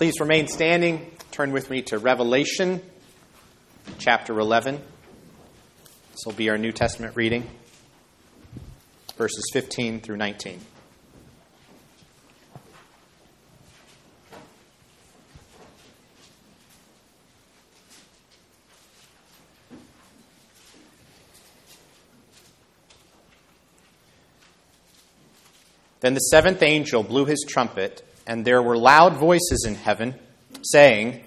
Please remain standing. Turn with me to Revelation chapter 11. This will be our New Testament reading, verses 15 through 19. Then the seventh angel blew his trumpet, and there were loud voices in heaven, saying,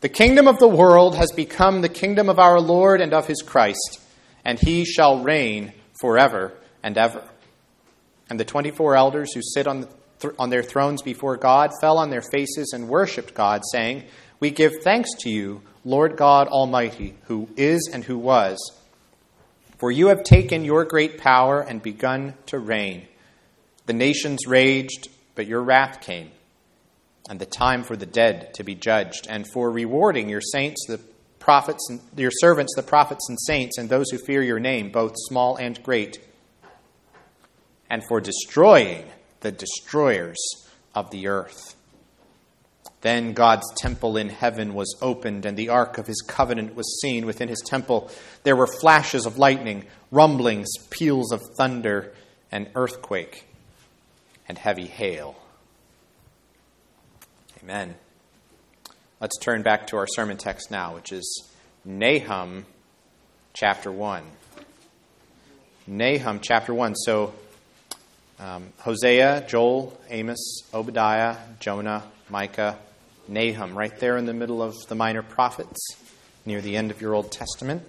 The kingdom of the world has become the kingdom of our Lord and of his Christ, and he shall reign forever and ever. And the twenty four elders who sit on, the th- on their thrones before God fell on their faces and worshipped God, saying, We give thanks to you, Lord God Almighty, who is and who was. For you have taken your great power and begun to reign. The nations raged, but your wrath came, and the time for the dead to be judged, and for rewarding your saints, the prophets, and your servants, the prophets and saints, and those who fear your name, both small and great, and for destroying the destroyers of the earth. Then God's temple in heaven was opened, and the ark of his covenant was seen within his temple. There were flashes of lightning, rumblings, peals of thunder, and earthquake and heavy hail. Amen. Let's turn back to our sermon text now, which is Nahum chapter 1. Nahum chapter 1. So, um, Hosea, Joel, Amos, Obadiah, Jonah, Micah, Nahum, right there in the middle of the minor prophets, near the end of your Old Testament.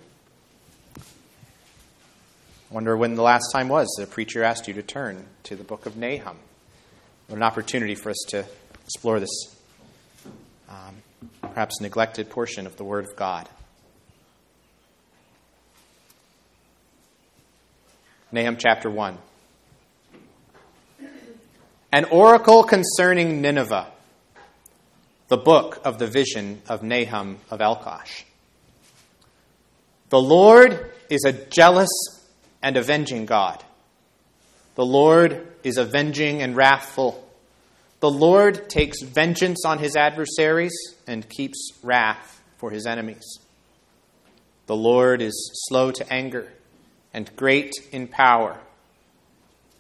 Wonder when the last time was the preacher asked you to turn to the book of Nahum. What an opportunity for us to explore this um, perhaps neglected portion of the Word of God. Nahum chapter 1. An oracle concerning Nineveh, the book of the vision of Nahum of Elkosh. The Lord is a jealous and avenging God. The Lord is avenging and wrathful. The Lord takes vengeance on his adversaries and keeps wrath for his enemies. The Lord is slow to anger and great in power,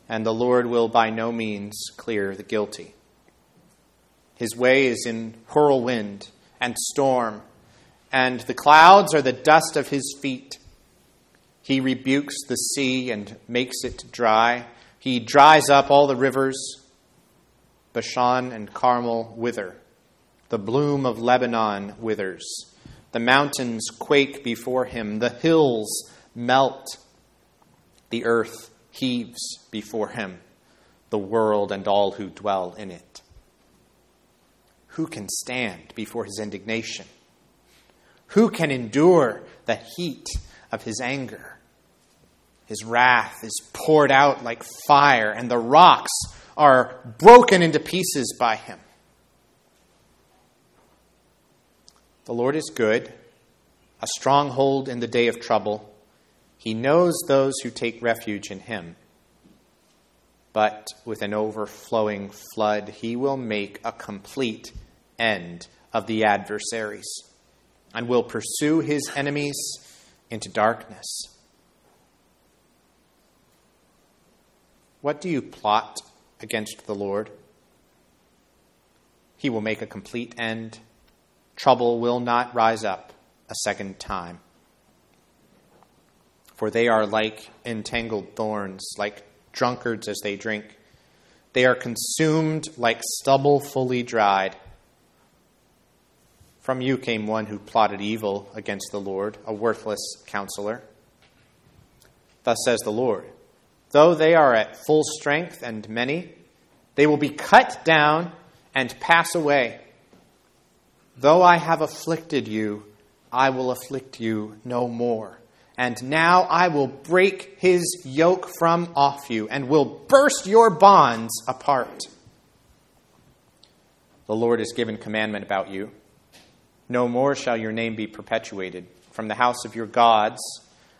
and the Lord will by no means clear the guilty. His way is in whirlwind and storm, and the clouds are the dust of his feet. He rebukes the sea and makes it dry. He dries up all the rivers. Bashan and Carmel wither. The bloom of Lebanon withers. The mountains quake before him. The hills melt. The earth heaves before him. The world and all who dwell in it. Who can stand before his indignation? Who can endure the heat of his anger? His wrath is poured out like fire, and the rocks are broken into pieces by him. The Lord is good, a stronghold in the day of trouble. He knows those who take refuge in him. But with an overflowing flood, he will make a complete end of the adversaries and will pursue his enemies into darkness. What do you plot against the Lord? He will make a complete end. Trouble will not rise up a second time. For they are like entangled thorns, like drunkards as they drink. They are consumed like stubble fully dried. From you came one who plotted evil against the Lord, a worthless counselor. Thus says the Lord Though they are at full strength and many, they will be cut down and pass away. Though I have afflicted you, I will afflict you no more. And now I will break his yoke from off you and will burst your bonds apart. The Lord has given commandment about you. No more shall your name be perpetuated. From the house of your gods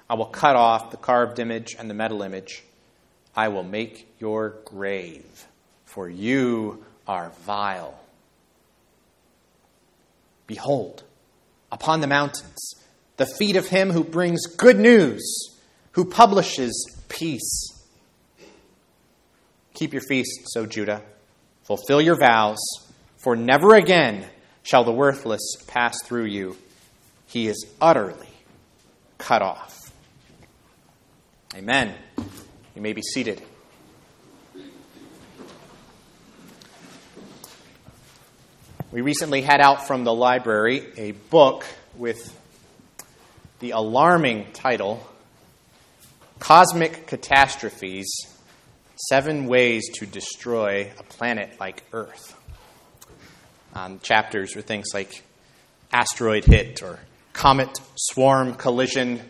I will cut off the carved image and the metal image. I will make your grave, for you are vile. Behold, upon the mountains, the feet of him who brings good news, who publishes peace. Keep your feasts, O Judah. Fulfill your vows, for never again shall the worthless pass through you. He is utterly cut off. Amen. You may be seated. We recently had out from the library a book with the alarming title Cosmic Catastrophes Seven Ways to Destroy a Planet Like Earth. Um, chapters were things like asteroid hit or comet swarm collision,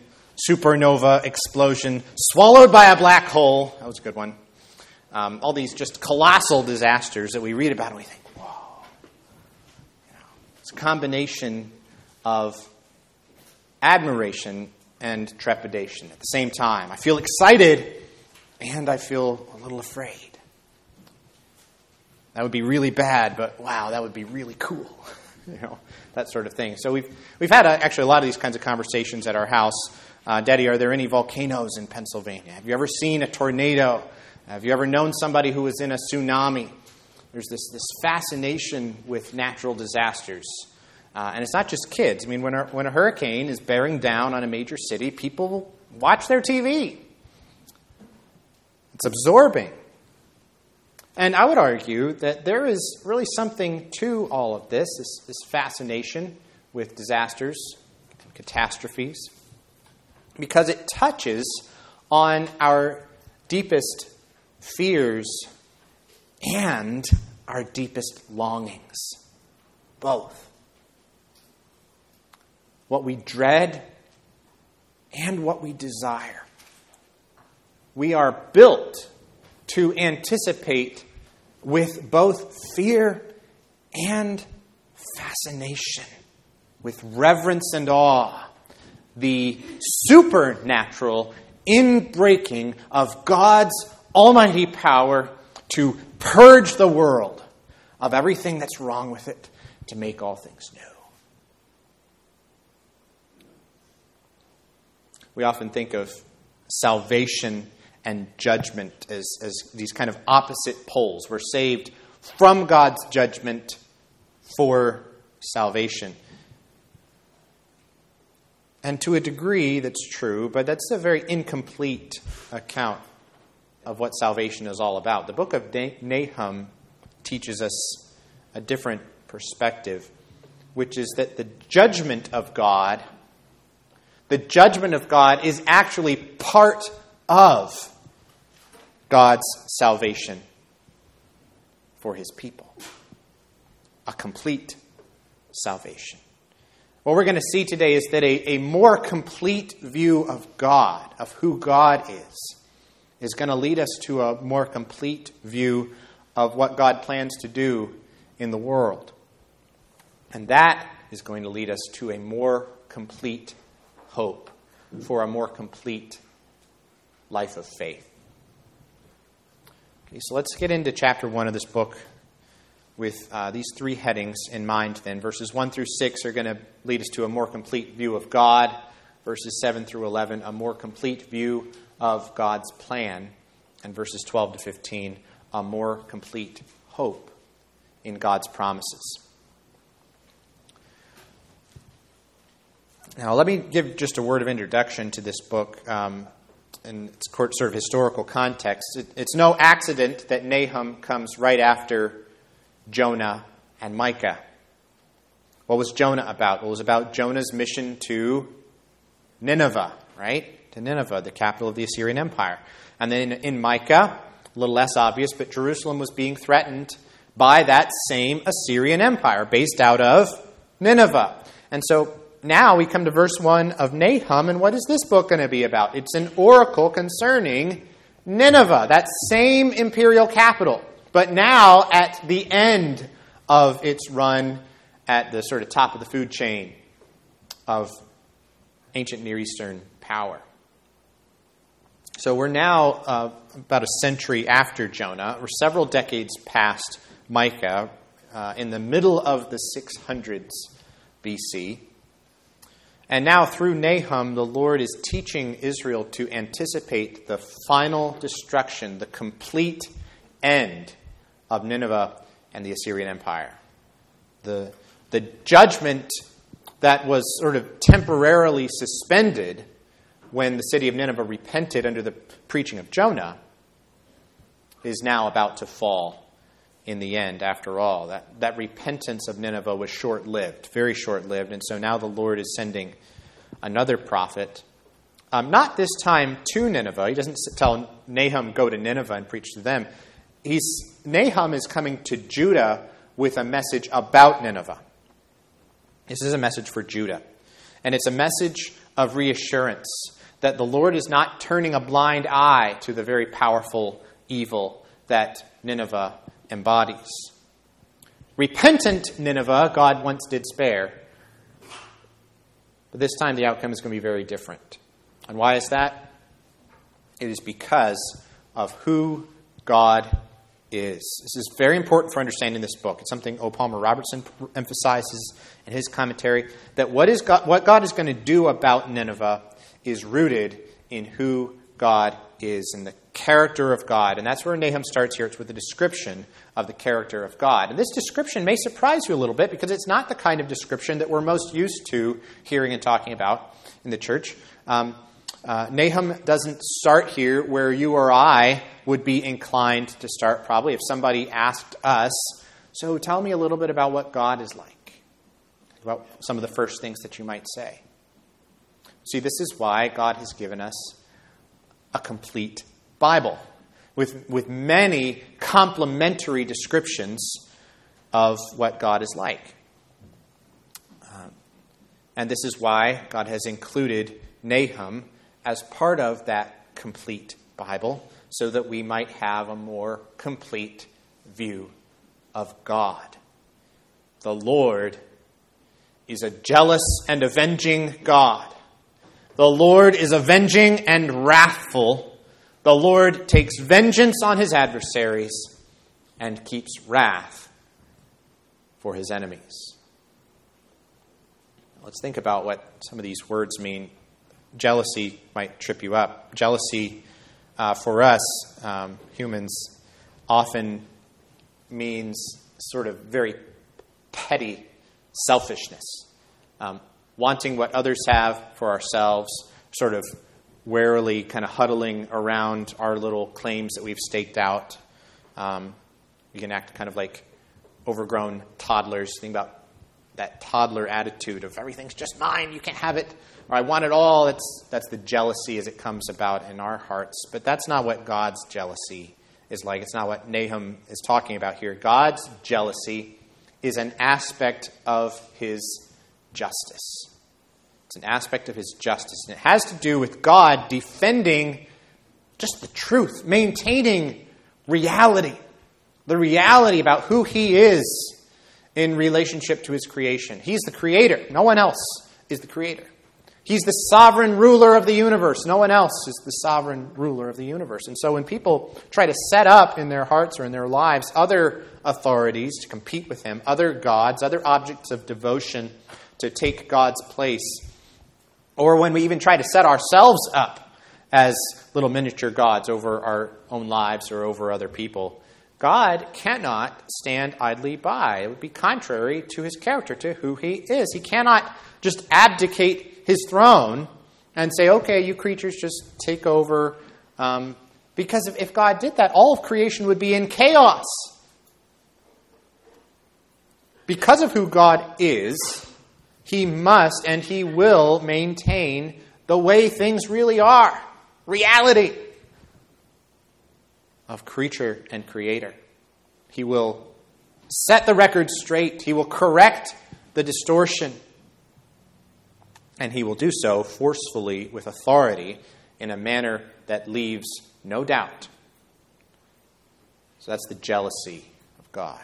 supernova explosion, swallowed by a black hole. That was a good one. Um, all these just colossal disasters that we read about and we think, whoa. it's a combination of admiration and trepidation at the same time. I feel excited and I feel a little afraid. That would be really bad, but wow, that would be really cool. you know, that sort of thing. So we've, we've had a, uh, actually a lot of these kinds of conversations at our house. Uh, Daddy, are there any volcanoes in Pennsylvania? Have you ever seen a tornado? Have you ever known somebody who was in a tsunami? There's this, this fascination with natural disasters. Uh, and it's not just kids. I mean, when a, when a hurricane is bearing down on a major city, people watch their TV. It's absorbing. And I would argue that there is really something to all of this, this, this fascination with disasters and catastrophes, because it touches on our deepest fears and our deepest longings. Both. What we dread and what we desire. We are built to anticipate with both fear and fascination, with reverence and awe, the supernatural inbreaking of God's almighty power to purge the world of everything that's wrong with it to make all things new. We often think of salvation and judgment as, as these kind of opposite poles. We're saved from God's judgment for salvation. And to a degree, that's true, but that's a very incomplete account of what salvation is all about. The book of Nahum teaches us a different perspective, which is that the judgment of God, the judgment of God is actually part of God's salvation for his people. A complete salvation. What we're going to see today is that a, a more complete view of God, of who God is, is going to lead us to a more complete view of what God plans to do in the world. And that is going to lead us to a more complete hope for a more complete life of faith. Okay, so let's get into chapter 1 of this book with uh, these three headings in mind then. Verses 1 through 6 are going to lead us to a more complete view of God. Verses 7 through 11, a more complete view of God's plan, and verses 12 to 15, a more complete hope in God's promises. Now, let me give just a word of introduction to this book um, and its sort of historical context. It, it's no accident that Nahum comes right after Jonah and Micah. What was Jonah about? Well, it was about Jonah's mission to Nineveh, right? to Nineveh, the capital of the Assyrian Empire. And then in, in Micah, a little less obvious, but Jerusalem was being threatened by that same Assyrian Empire based out of Nineveh. And so now we come to verse 1 of Nahum, and what is this book going to be about? It's an oracle concerning Nineveh, that same imperial capital, but now at the end of its run at the sort of top of the food chain of ancient Near Eastern power. So we're now uh, about a century after Jonah. We're several decades past Micah, uh, in the middle of the 600s BC. And now, through Nahum, the Lord is teaching Israel to anticipate the final destruction, the complete end of Nineveh and the Assyrian Empire. The, the judgment that was sort of temporarily suspended when the city of Nineveh repented under the preaching of Jonah is now about to fall in the end, after all. That, that repentance of Nineveh was short lived, very short lived, and so now the Lord is sending another prophet. Um, not this time to Nineveh. He doesn't tell Nahum, go to Nineveh and preach to them. He's, Nahum is coming to Judah with a message about Nineveh. This is a message for Judah. And it's a message of reassurance that the Lord is not turning a blind eye to the very powerful evil that Nineveh embodies. Repentant Nineveh, God once did spare. But this time the outcome is going to be very different. And why is that? It is because of who God is. This is very important for understanding this book. It's something O. Palmer Robertson emphasizes in his commentary that what, is God, what God is going to do about Nineveh is rooted in who God is and the character of God. And that's where Nahum starts here. It's with a description of the character of God. And this description may surprise you a little bit because it's not the kind of description that we're most used to hearing and talking about in the church. Um, uh, Nahum doesn't start here where you or I would be inclined to start, probably, if somebody asked us, So tell me a little bit about what God is like. About some of the first things that you might say. See, this is why God has given us a complete Bible with, with many complementary descriptions of what God is like. Um, and this is why God has included Nahum as part of that complete Bible so that we might have a more complete view of God. The Lord is a jealous and avenging God. The Lord is avenging and wrathful. The Lord takes vengeance on his adversaries and keeps wrath for his enemies. Let's think about what some of these words mean jealousy might trip you up. Jealousy uh, for us, um, humans, often means sort of very petty selfishness. Um, wanting what others have for ourselves, sort of warily kind of huddling around our little claims that we've staked out. Um, we can act kind of like overgrown toddlers. Think about that toddler attitude of everything's just mine, you can't have it or I want it all. That's, that's the jealousy as it comes about in our hearts. But that's not what God's jealousy is like. It's not what Nahum is talking about here. God's jealousy is an aspect of his justice. It's an aspect of his justice. And it has to do with God defending just the truth, maintaining reality, the reality about who he is in relationship to his creation. He's the creator, no one else is the creator. He's the sovereign ruler of the universe. No one else is the sovereign ruler of the universe. And so when people try to set up in their hearts or in their lives other authorities to compete with him, other gods, other objects of devotion to take God's place, or when we even try to set ourselves up as little miniature gods over our own lives or over other people, God cannot stand idly by. It would be contrary to his character, to who he is. He cannot just abdicate his throne and say, okay, you creatures just take over. Um, because if, if God did that, all of creation would be in chaos. Because of who God is, he must and he will maintain the way things really are reality of creature and creator. He will set the record straight, he will correct the distortion. And he will do so forcefully with authority in a manner that leaves no doubt. So that's the jealousy of God.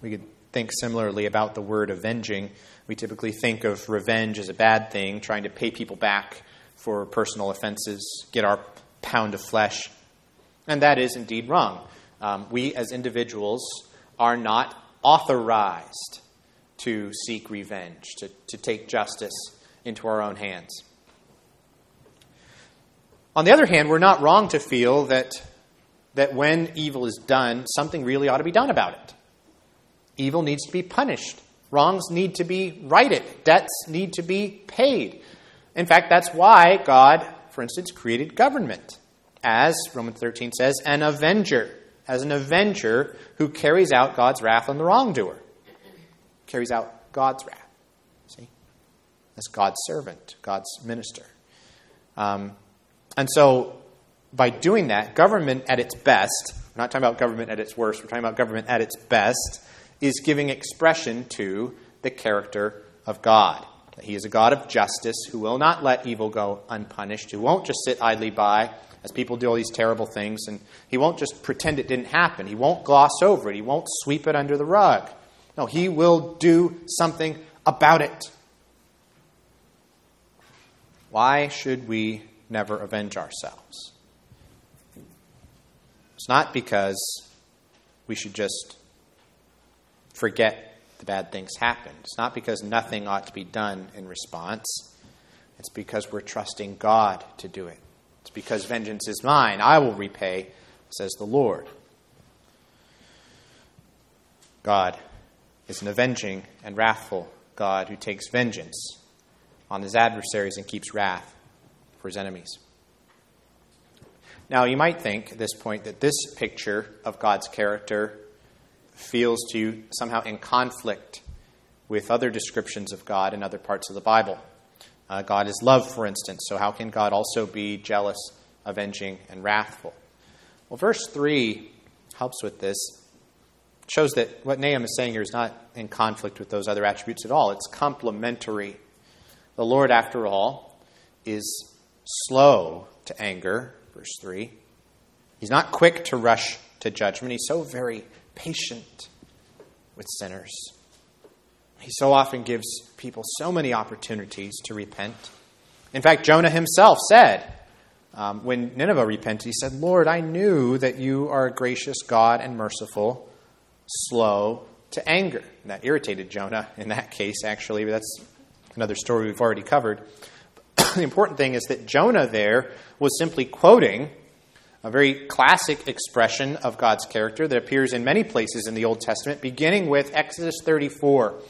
We could think similarly about the word avenging. We typically think of revenge as a bad thing, trying to pay people back for personal offenses, get our pound of flesh. And that is indeed wrong. Um, we as individuals are not authorized to seek revenge, to, to take justice into our own hands. On the other hand, we're not wrong to feel that, that when evil is done, something really ought to be done about it. Evil needs to be punished. Wrongs need to be righted. Debts need to be paid. In fact, that's why God, for instance, created government as, Romans 13 says, an avenger. As an avenger who carries out God's wrath on the wrongdoer. Carries out God's wrath. See? As God's servant, God's minister. Um, and so, by doing that, government at its best, we're not talking about government at its worst, we're talking about government at its best, is giving expression to the character of God. That he is a God of justice who will not let evil go unpunished, who won't just sit idly by as people do all these terrible things, and he won't just pretend it didn't happen. He won't gloss over it, he won't sweep it under the rug. No, he will do something about it. Why should we never avenge ourselves? It's not because we should just forget the bad things happened. It's not because nothing ought to be done in response. It's because we're trusting God to do it. It's because vengeance is mine. I will repay, says the Lord. God is an avenging and wrathful God who takes vengeance on his adversaries and keeps wrath for his enemies. Now, you might think at this point that this picture of God's character feels to you somehow in conflict with other descriptions of God in other parts of the Bible. Uh, God is love, for instance, so how can God also be jealous, avenging, and wrathful? Well, verse 3 helps with this. It shows that what Nahum is saying here is not in conflict with those other attributes at all, it's complementary. The Lord, after all, is slow to anger, verse 3. He's not quick to rush to judgment. He's so very patient with sinners. He so often gives people so many opportunities to repent. In fact, Jonah himself said, um, when Nineveh repented, he said, Lord, I knew that you are a gracious God and merciful, slow to anger. And that irritated Jonah in that case, actually, but that's another story we've already covered. the important thing is that Jonah there was simply quoting a very classic expression of God's character that appears in many places in the Old Testament, beginning with Exodus 34, a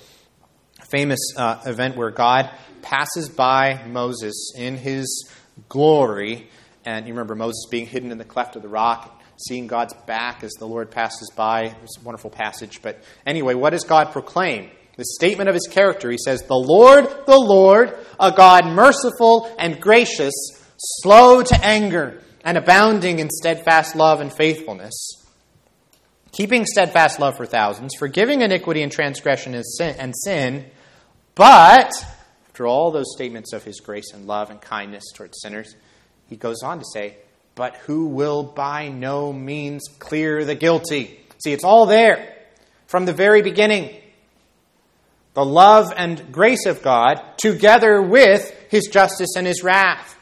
famous uh, event where God passes by Moses in his glory. And you remember Moses being hidden in the cleft of the rock, seeing God's back as the Lord passes by. It's a wonderful passage. But anyway, what does God proclaim? The statement of his character, he says, The Lord, the Lord, a God merciful and gracious, slow to anger and abounding in steadfast love and faithfulness, keeping steadfast love for thousands, forgiving iniquity and transgression and sin, and sin, but after all those statements of his grace and love and kindness towards sinners, he goes on to say, but who will by no means clear the guilty. See, it's all there from the very beginning. The love and grace of God, together with his justice and his wrath.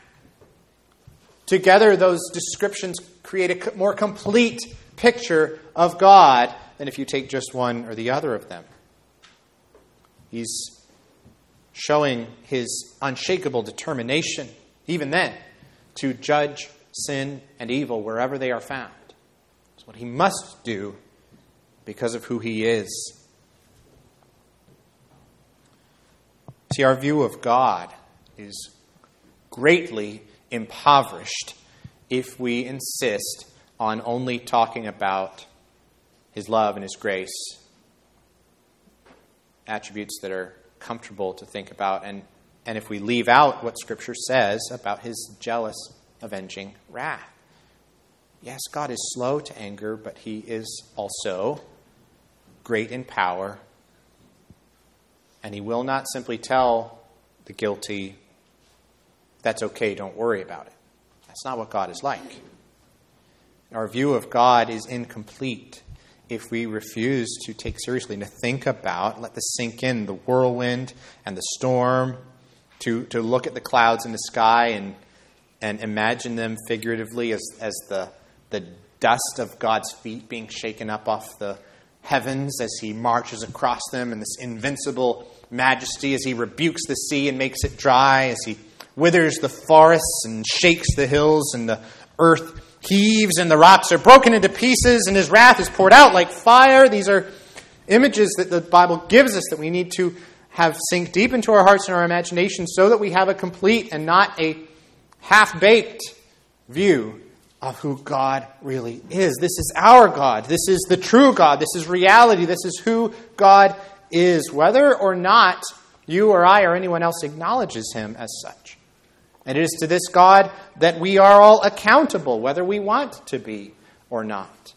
Together, those descriptions create a more complete picture of God than if you take just one or the other of them. He's showing his unshakable determination, even then, to judge sin and evil wherever they are found. It's what he must do because of who he is. See, our view of God is greatly impoverished if we insist on only talking about His love and His grace, attributes that are comfortable to think about, and, and if we leave out what Scripture says about His jealous, avenging wrath. Yes, God is slow to anger, but He is also great in power, and He will not simply tell the guilty that's okay, don't worry about it. That's not what God is like. Our view of God is incomplete if we refuse to take seriously and to think about, let this sink in, the whirlwind and the storm, to, to look at the clouds in the sky and, and imagine them figuratively as, as the, the dust of God's feet being shaken up off the heavens as he marches across them in this invincible majesty, as he rebukes the sea and makes it dry, as he withers the forests and shakes the hills, and the earth heaves and the rocks are broken into pieces, and his wrath is poured out like fire. These are images that the Bible gives us that we need to have sink deep into our hearts and our imaginations so that we have a complete and not a half baked view of who God really is. This is our God. This is the true God. This is reality. This is who God is, whether or not you or I or anyone else acknowledges him as such. And it is to this God that we are all accountable, whether we want to be or not.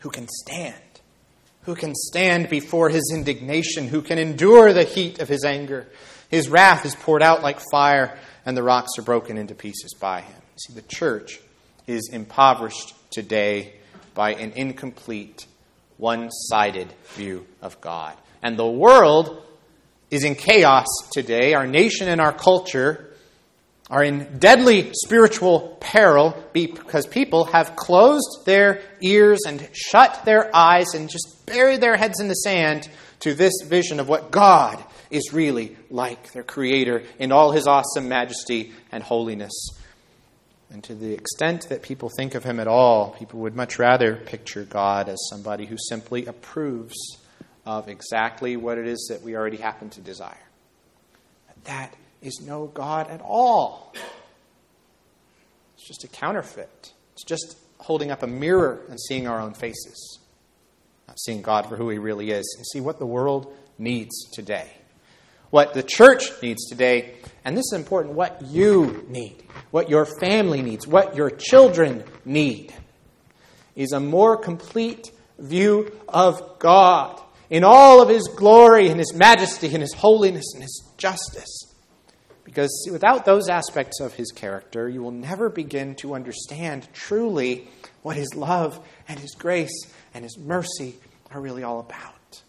Who can stand? Who can stand before his indignation? Who can endure the heat of his anger? His wrath is poured out like fire, and the rocks are broken into pieces by him. See, the church is impoverished today by an incomplete, one sided view of God. And the world is in chaos today. Our nation and our culture are in deadly spiritual peril because people have closed their ears and shut their eyes and just buried their heads in the sand to this vision of what God is really like, their Creator, in all His awesome majesty and holiness. And to the extent that people think of Him at all, people would much rather picture God as somebody who simply approves of exactly what it is that we already happen to desire. That is no God at all. It's just a counterfeit. It's just holding up a mirror and seeing our own faces, not seeing God for who He really is. And see what the world needs today. What the church needs today, and this is important, what you need, what your family needs, what your children need, is a more complete view of God in all of His glory and His majesty and His holiness and His justice. Because without those aspects of his character, you will never begin to understand truly what his love and his grace and his mercy are really all about.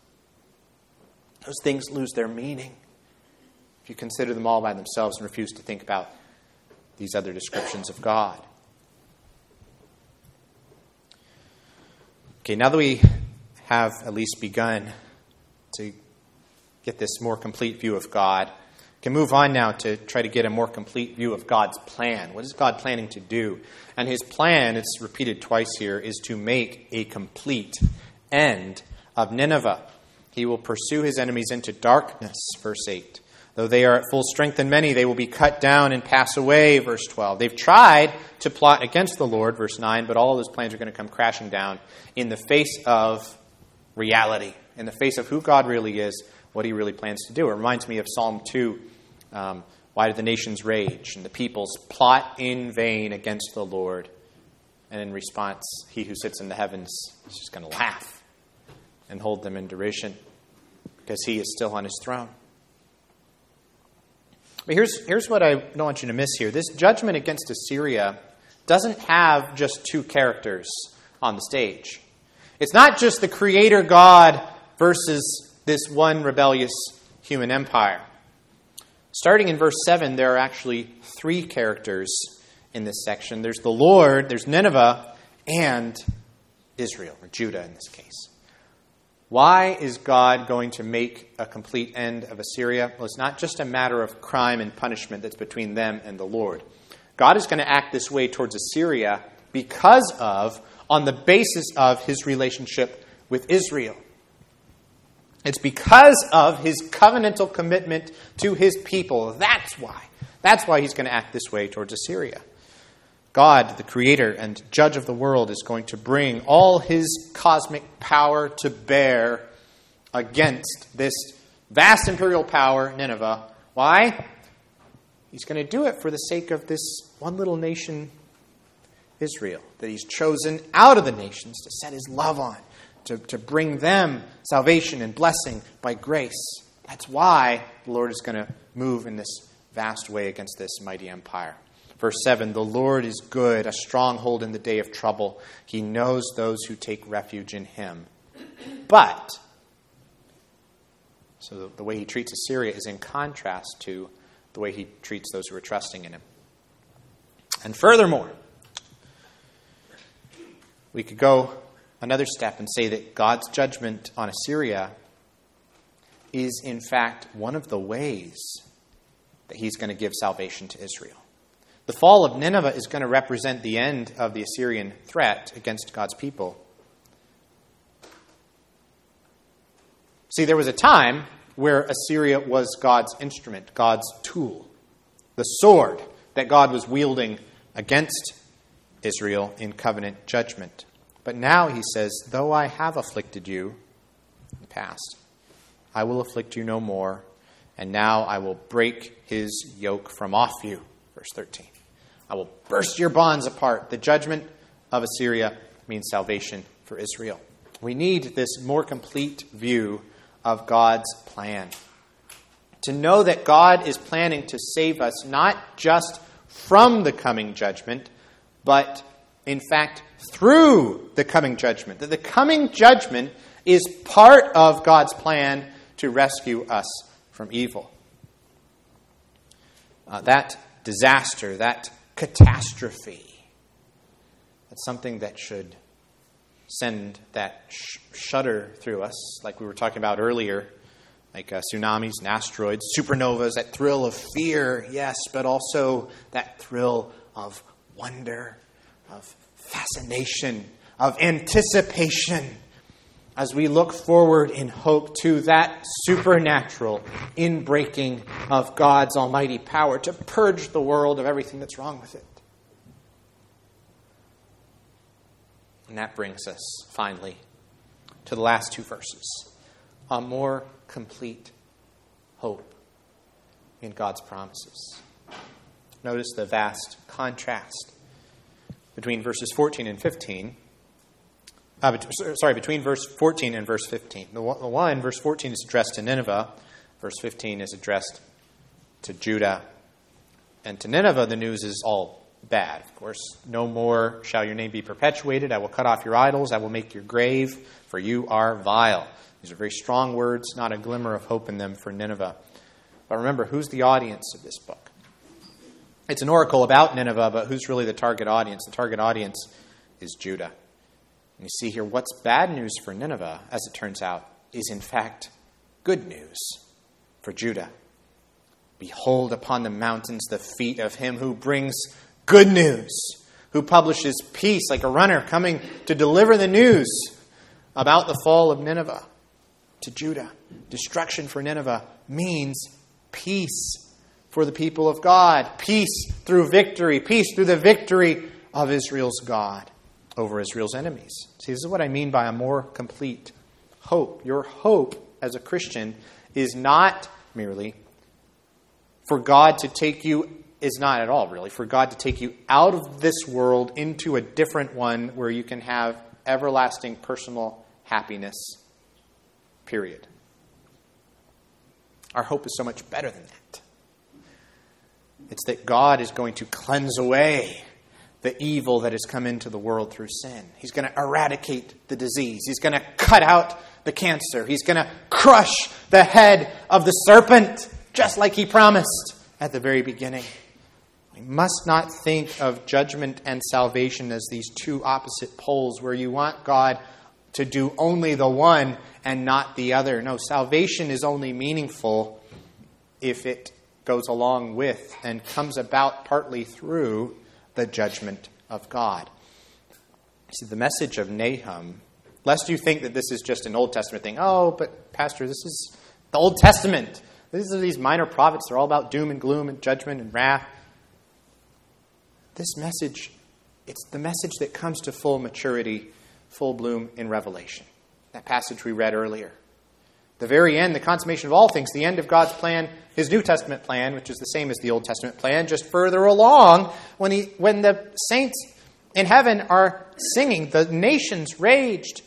Those things lose their meaning if you consider them all by themselves and refuse to think about these other descriptions of God. Okay, now that we have at least begun to get this more complete view of God, can move on now to try to get a more complete view of God's plan. What is God planning to do? And his plan, it's repeated twice here, is to make a complete end of Nineveh. He will pursue his enemies into darkness, verse 8. Though they are at full strength in many, they will be cut down and pass away, verse 12. They've tried to plot against the Lord, verse 9, but all of those plans are going to come crashing down in the face of reality, in the face of who God really is what he really plans to do. It reminds me of Psalm 2. Um, Why do the nations rage and the peoples plot in vain against the Lord? And in response, he who sits in the heavens is just going to laugh and hold them in derision because he is still on his throne. But here's, here's what I don't want you to miss here this judgment against Assyria doesn't have just two characters on the stage. It's not just the creator God versus this one rebellious human empire. Starting in verse 7, there are actually three characters in this section there's the Lord, there's Nineveh, and Israel, or Judah in this case. Why is God going to make a complete end of Assyria? Well, it's not just a matter of crime and punishment that's between them and the Lord. God is going to act this way towards Assyria because of, on the basis of his relationship with Israel. It's because of his covenantal commitment to his people. That's why. That's why he's going to act this way towards Assyria. God, the creator and judge of the world, is going to bring all his cosmic power to bear against this vast imperial power, Nineveh. Why? He's going to do it for the sake of this one little nation, Israel, that he's chosen out of the nations to set his love on to, to bring them salvation and blessing by grace. That's why the Lord is going to move in this vast way against this mighty empire. Verse 7 The Lord is good, a stronghold in the day of trouble. He knows those who take refuge in him. But, so the way he treats Assyria is in contrast to the way he treats those who are trusting in him. And furthermore, we could go another step and say that God's judgment on Assyria is, in fact, one of the ways that he's going to give salvation to Israel. The fall of Nineveh is going to represent the end of the Assyrian threat against God's people. See, there was a time where Assyria was God's instrument, God's tool, the sword that God was wielding against Israel in covenant judgment. But now he says, Though I have afflicted you in the past, I will afflict you no more, and now I will break his yoke from off you. Verse 13. I will burst your bonds apart. The judgment of Assyria means salvation for Israel. We need this more complete view of God's plan. To know that God is planning to save us not just from the coming judgment, but in fact through the coming judgment. That the coming judgment is part of God's plan to rescue us from evil. Uh, that disaster, that catastrophe, that's something that should send that sh- shudder through us, like we were talking about earlier, like uh, tsunamis and asteroids, supernovas, that thrill of fear, yes, but also that thrill of wonder, of fascination, of anticipation as we look forward in hope to that supernatural inbreaking of God's almighty power to purge the world of everything that's wrong with it. And that brings us, finally, to the last two verses a more complete hope in God's promises. Notice the vast contrast between verses 14 and 15. Uh, sorry, between verse 14 and verse 15. The one, verse 14, is addressed to Nineveh. Verse 15 is addressed to Judah. And to Nineveh, the news is all bad. Of course, no more shall your name be perpetuated. I will cut off your idols. I will make your grave, for you are vile. These are very strong words, not a glimmer of hope in them for Nineveh. But remember, who's the audience of this book? It's an oracle about Nineveh, but who's really the target audience? The target audience is Judah. And you see here, what's bad news for Nineveh, as it turns out, is in fact good news for Judah. Behold upon the mountains the feet of him who brings good news, who publishes peace like a runner coming to deliver the news about the fall of Nineveh to Judah. Destruction for Nineveh means peace for the people of God, peace through victory, peace through the victory of Israel's God over Israel's enemies. See, this is what I mean by a more complete hope. Your hope as a Christian is not merely for God to take you is not at all really for God to take you out of this world into a different one where you can have everlasting personal happiness. Period. Our hope is so much better than that. It's that God is going to cleanse away the evil that has come into the world through sin. He's going to eradicate the disease. He's going to cut out the cancer. He's going to crush the head of the serpent, just like he promised at the very beginning. We must not think of judgment and salvation as these two opposite poles where you want God to do only the one and not the other. No, salvation is only meaningful if it goes along with and comes about partly through the judgment of God. See, the message of Nahum, lest you think that this is just an Old Testament thing. Oh, but Pastor, this is the Old Testament. These are these minor prophets. They're all about doom and gloom and judgment and wrath. This message, it's the message that comes to full maturity, full bloom in Revelation. That passage we read earlier. The very end, the consummation of all things, the end of God's plan, his New Testament plan, which is the same as the Old Testament plan, just further along, when, he, when the saints in heaven are singing, the nations raged,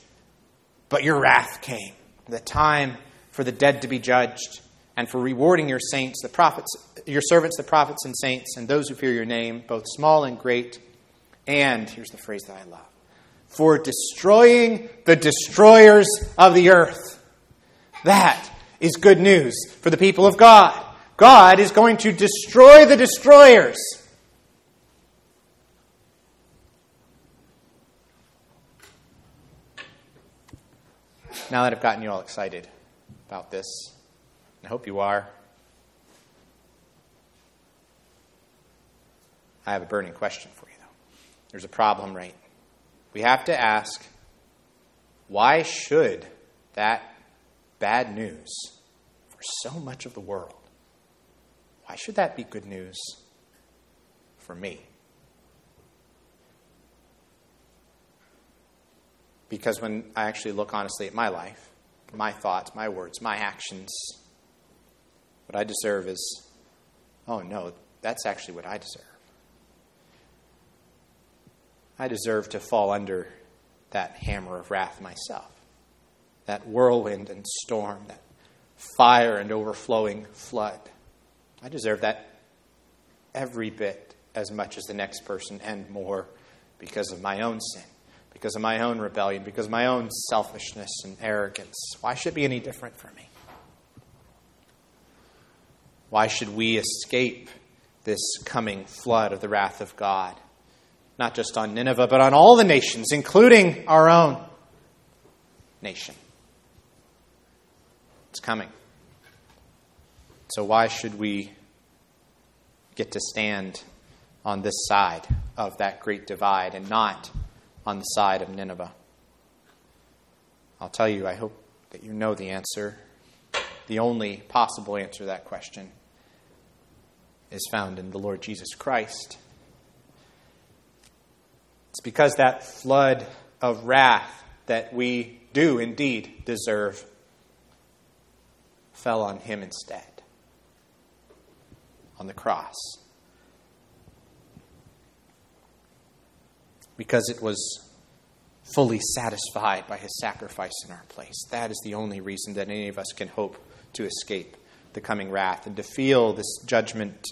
but your wrath came. The time for the dead to be judged and for rewarding your saints, the prophets, your servants, the prophets and saints, and those who fear your name, both small and great. And here's the phrase that I love for destroying the destroyers of the earth. That is good news for the people of God. God is going to destroy the destroyers. now that I've gotten you all excited about this, I hope you are, I have a burning question for you, though. There's a problem, right? We have to ask why should that bad news for so much of the world, why should that be good news for me? Because when I actually look honestly at my life, my thoughts, my words, my actions, what I deserve is, oh no, that's actually what I deserve. I deserve to fall under that hammer of wrath myself, that whirlwind and storm, that fire and overflowing flood. I deserve that every bit as much as the next person and more because of my own sin because of my own rebellion, because of my own selfishness and arrogance. Why should it be any different for me? Why should we escape this coming flood of the wrath of God? Not just on Nineveh, but on all the nations, including our own nation. It's coming. So, why should we get to stand on this side of that great divide and not on the side of Nineveh? I'll tell you, I hope that you know the answer. The only possible answer to that question is found in the Lord Jesus Christ. It's because that flood of wrath that we do indeed deserve fell on him instead on the cross. because it was fully satisfied by his sacrifice in our place. That is the only reason that any of us can hope to escape the coming wrath and to feel this judgment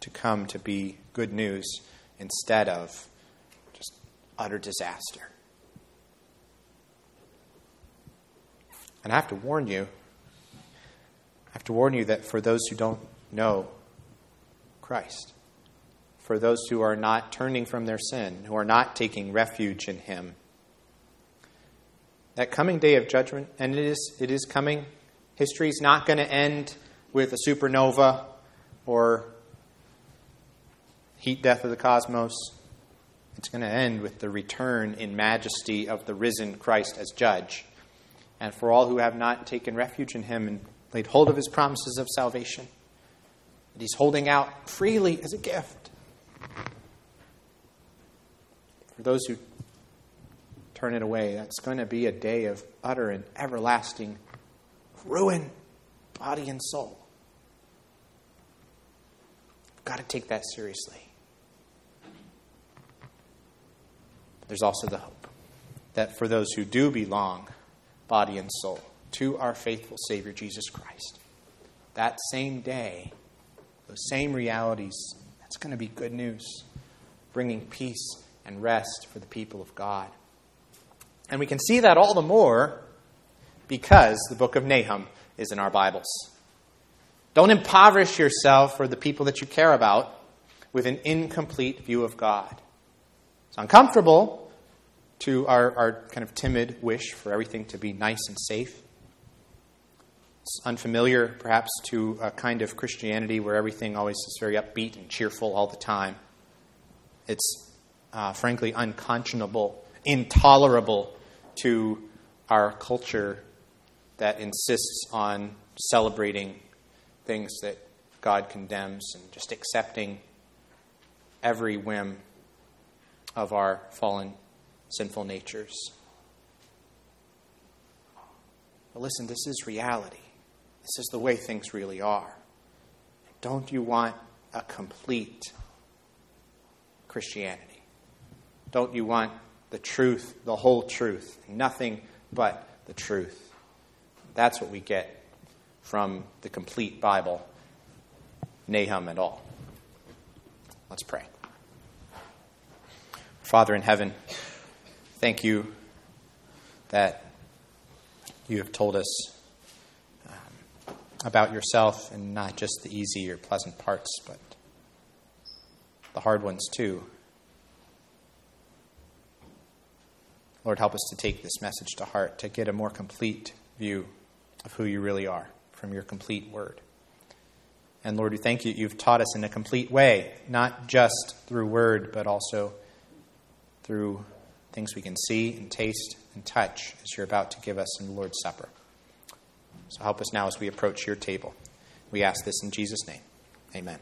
to come to be good news instead of just utter disaster. And I have to warn you, I have to warn you that for those who don't know Christ, for those who are not turning from their sin, who are not taking refuge in Him. That coming day of judgment, and it is, it is coming, history is not going to end with a supernova or heat death of the cosmos. It's going to end with the return in majesty of the risen Christ as judge. And for all who have not taken refuge in him and laid hold of his promises of salvation, that he's holding out freely as a gift. For those who turn it away, that's going to be a day of utter and everlasting ruin, body and soul. We've got to take that seriously. But there's also the hope that for those who do belong, body and soul, to our faithful Savior Jesus Christ, that same day, those same realities, that's going to be good news, bringing peace and rest for the people of God. And we can see that all the more because the book of Nahum is in our Bibles. Don't impoverish yourself or the people that you care about with an incomplete view of God. It's uncomfortable to our, our kind of timid wish for everything to be nice and safe. It's unfamiliar, perhaps, to a kind of Christianity where everything always is very upbeat and cheerful all the time. It's uh, frankly unconscionable, intolerable to our culture that insists on celebrating things that God condemns and just accepting every whim of our fallen, sinful natures. Listen, this is reality. This is the way things really are. Don't you want a complete Christianity? Don't you want the truth, the whole truth, nothing but the truth? That's what we get from the complete Bible, Nahum and all. Let's pray. Father in heaven, thank you that you have told us about yourself and not just the easy or pleasant parts, but the hard ones too. Lord, help us to take this message to heart, to get a more complete view of who you really are from your complete word. And Lord, we thank you you've taught us in a complete way, not just through word, but also through things we can see and taste and touch as you're about to give us in the Lord's Supper. So help us now as we approach your table. We ask this in Jesus' name. Amen.